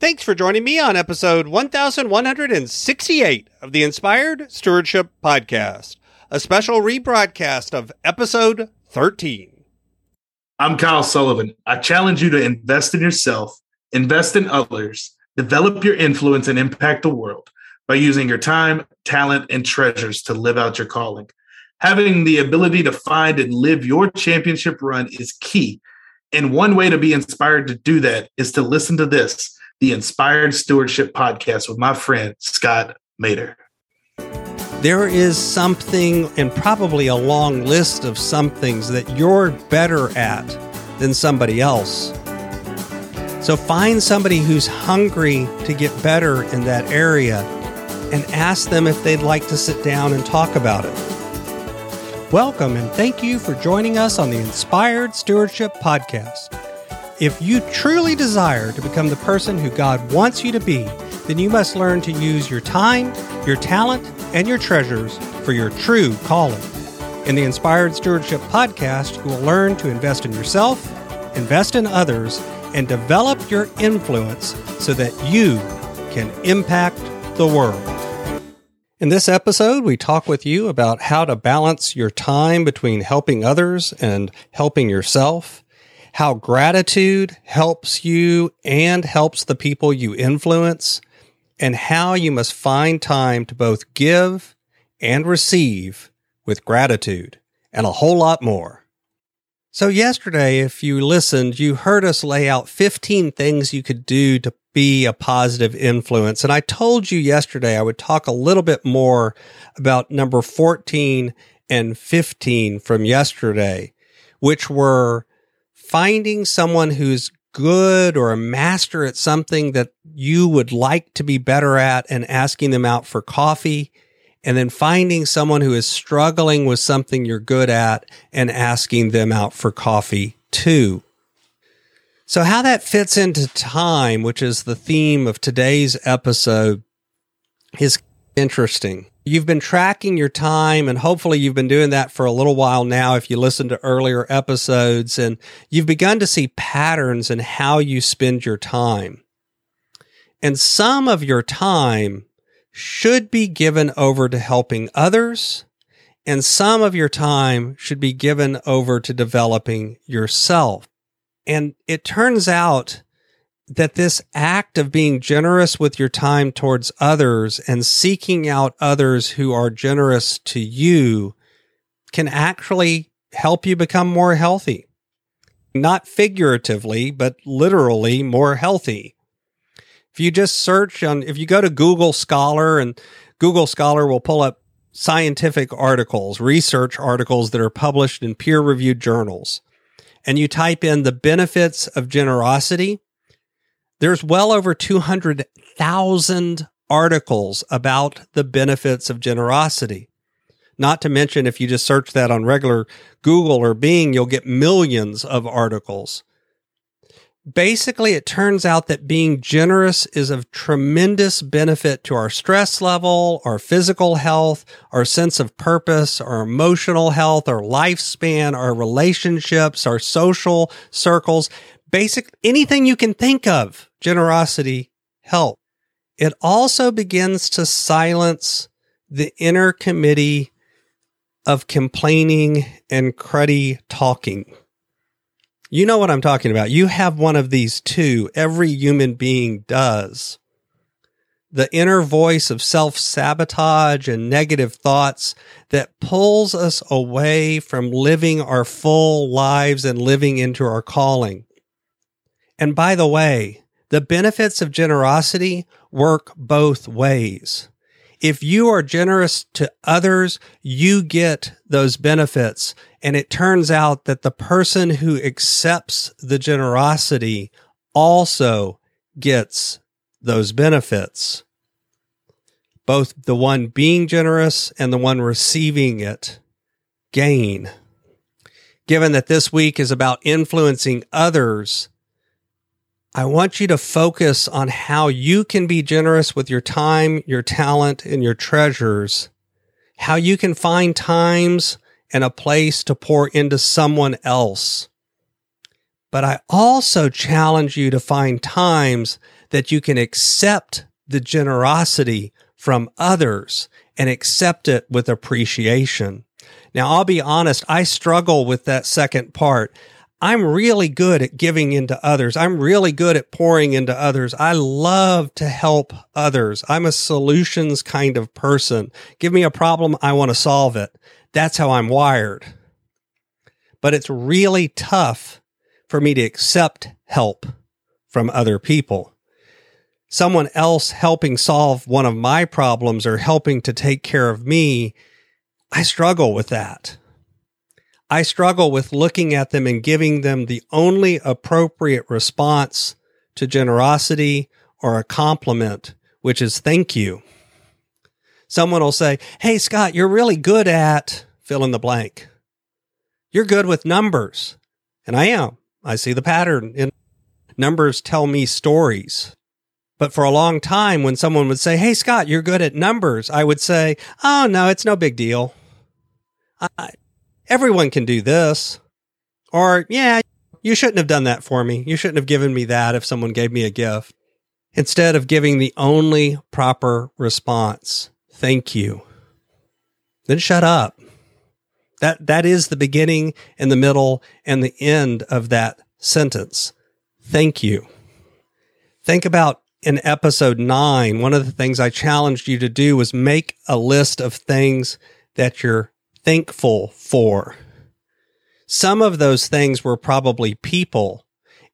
Thanks for joining me on episode 1168 of the Inspired Stewardship Podcast, a special rebroadcast of episode 13. I'm Kyle Sullivan. I challenge you to invest in yourself, invest in others, develop your influence, and impact the world by using your time, talent, and treasures to live out your calling. Having the ability to find and live your championship run is key. And one way to be inspired to do that is to listen to this the Inspired Stewardship Podcast with my friend Scott Maderer. There is something, and probably a long list of some things that you're better at than somebody else. So find somebody who's hungry to get better in that area and ask them if they'd like to sit down and talk about it. Welcome and thank you for joining us on the Inspired Stewardship Podcast. If you truly desire to become the person who God wants you to be, then you must learn to use your time, your talent, and your treasures for your true calling. In the Inspired Stewardship Podcast, you will learn to invest in yourself, invest in others, and develop your influence so that you can impact the world. In this episode, we talk with you about how to balance your time between helping others and helping yourself how gratitude helps you and helps the people you influence, and how you must find time to both give and receive with gratitude, and a whole lot more. So, yesterday, if you listened, you heard us lay out 15 things you could do to be a positive influence. And I told you yesterday I would talk a little bit more about number 14 and 15 from yesterday, which were finding someone who's good or a master at something that you would like to be better at and asking them out for coffee. And then finding someone who is struggling with something you're good at and asking them out for coffee too. So, how that fits into time, which is the theme of today's episode, is interesting. You've been tracking your time and hopefully you've been doing that for a little while now if you listen to earlier episodes and you've begun to see patterns in how you spend your time. And some of your time should be given over to helping others and some of your time should be given over to developing yourself. And it turns out that this act of being generous with your time towards others and seeking out others who are generous to you can actually help you become more healthy. Not figuratively, but literally more healthy. If you just search on, if you go to Google Scholar and Google Scholar will pull up scientific articles, research articles that are published in peer reviewed journals, and you type in the benefits of generosity, there's well over 200,000 articles about the benefits of generosity. Not to mention, if you just search that on regular Google or Bing, you'll get millions of articles. Basically, it turns out that being generous is of tremendous benefit to our stress level, our physical health, our sense of purpose, our emotional health, our lifespan, our relationships, our social circles basic anything you can think of, generosity help. It also begins to silence the inner committee of complaining and cruddy talking. You know what I'm talking about. You have one of these too. Every human being does. The inner voice of self sabotage and negative thoughts that pulls us away from living our full lives and living into our calling. And by the way, the benefits of generosity work both ways. If you are generous to others, you get those benefits. And it turns out that the person who accepts the generosity also gets those benefits. Both the one being generous and the one receiving it gain. Given that this week is about influencing others, I want you to focus on how you can be generous with your time, your talent, and your treasures. How you can find times and a place to pour into someone else. But I also challenge you to find times that you can accept the generosity from others and accept it with appreciation. Now, I'll be honest, I struggle with that second part. I'm really good at giving into others. I'm really good at pouring into others. I love to help others. I'm a solutions kind of person. Give me a problem, I want to solve it. That's how I'm wired. But it's really tough for me to accept help from other people. Someone else helping solve one of my problems or helping to take care of me, I struggle with that. I struggle with looking at them and giving them the only appropriate response to generosity or a compliment, which is thank you. Someone will say, Hey, Scott, you're really good at fill in the blank. You're good with numbers. And I am. I see the pattern in numbers tell me stories. But for a long time, when someone would say, Hey, Scott, you're good at numbers, I would say, Oh, no, it's no big deal. I, everyone can do this. Or, yeah, you shouldn't have done that for me. You shouldn't have given me that if someone gave me a gift. Instead of giving the only proper response, thank you. Then shut up. That, that is the beginning and the middle and the end of that sentence. Thank you. Think about in episode nine, one of the things I challenged you to do was make a list of things that you're thankful for. Some of those things were probably people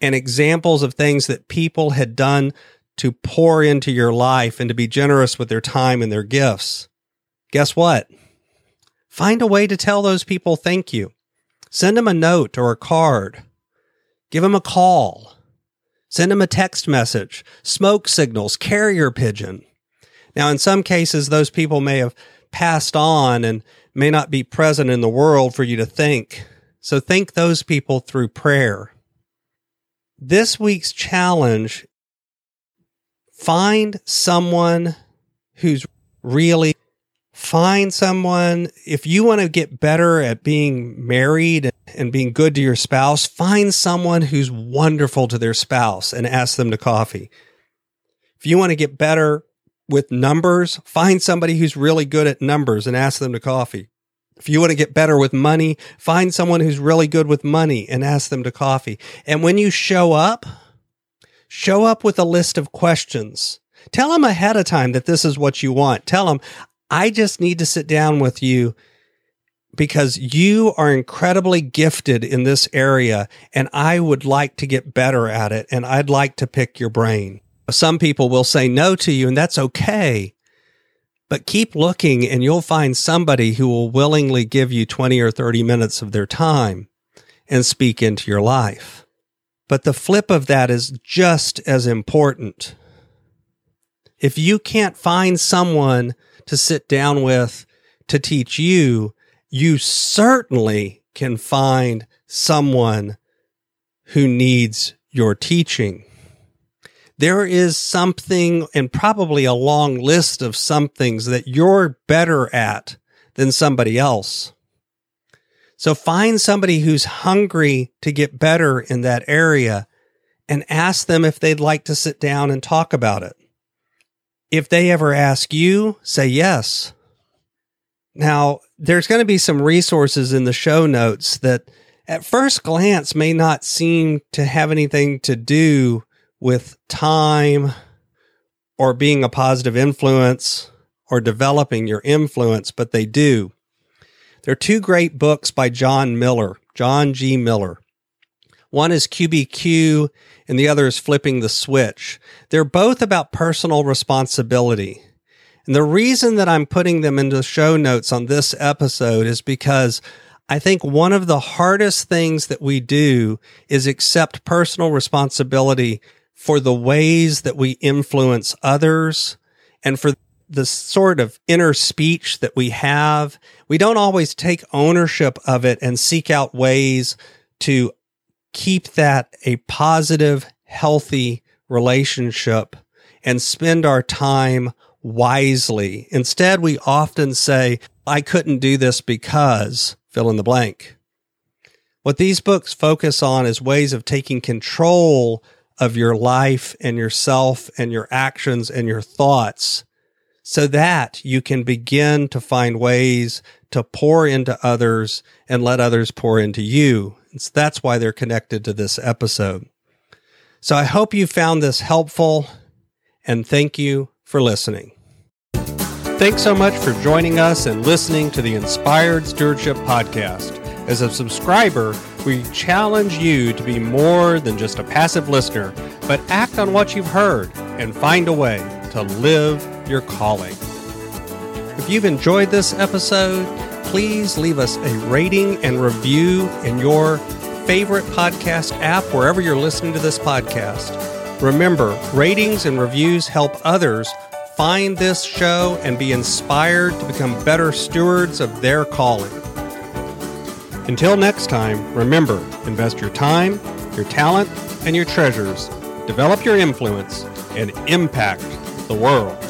and examples of things that people had done to pour into your life and to be generous with their time and their gifts. Guess what? Find a way to tell those people thank you. Send them a note or a card. Give them a call. Send them a text message, smoke signals, carrier pigeon. Now, in some cases, those people may have passed on and may not be present in the world for you to think. So think those people through prayer. This week's challenge find someone who's really find someone if you want to get better at being married and being good to your spouse find someone who's wonderful to their spouse and ask them to coffee if you want to get better with numbers, find somebody who's really good at numbers and ask them to coffee. If you want to get better with money, find someone who's really good with money and ask them to coffee. And when you show up, show up with a list of questions. Tell them ahead of time that this is what you want. Tell them, I just need to sit down with you because you are incredibly gifted in this area and I would like to get better at it and I'd like to pick your brain. Some people will say no to you, and that's okay. But keep looking, and you'll find somebody who will willingly give you 20 or 30 minutes of their time and speak into your life. But the flip of that is just as important. If you can't find someone to sit down with to teach you, you certainly can find someone who needs your teaching there is something and probably a long list of some things that you're better at than somebody else. So find somebody who's hungry to get better in that area and ask them if they'd like to sit down and talk about it. If they ever ask you, say yes. Now, there's going to be some resources in the show notes that at first glance may not seem to have anything to do with time or being a positive influence or developing your influence, but they do. There are two great books by John Miller, John G. Miller. One is QBQ and the other is Flipping the Switch. They're both about personal responsibility. And the reason that I'm putting them into show notes on this episode is because I think one of the hardest things that we do is accept personal responsibility for the ways that we influence others and for the sort of inner speech that we have. We don't always take ownership of it and seek out ways to keep that a positive, healthy relationship and spend our time wisely. Instead, we often say, I couldn't do this because fill in the blank. What these books focus on is ways of taking control of your life and yourself and your actions and your thoughts so that you can begin to find ways to pour into others and let others pour into you. So that's why they're connected to this episode. So I hope you found this helpful and thank you for listening. Thanks so much for joining us and listening to the Inspired Stewardship Podcast. As a subscriber, we challenge you to be more than just a passive listener, but act on what you've heard and find a way to live your calling. If you've enjoyed this episode, please leave us a rating and review in your favorite podcast app, wherever you're listening to this podcast. Remember, ratings and reviews help others find this show and be inspired to become better stewards of their calling. Until next time, remember invest your time, your talent, and your treasures, develop your influence, and impact the world.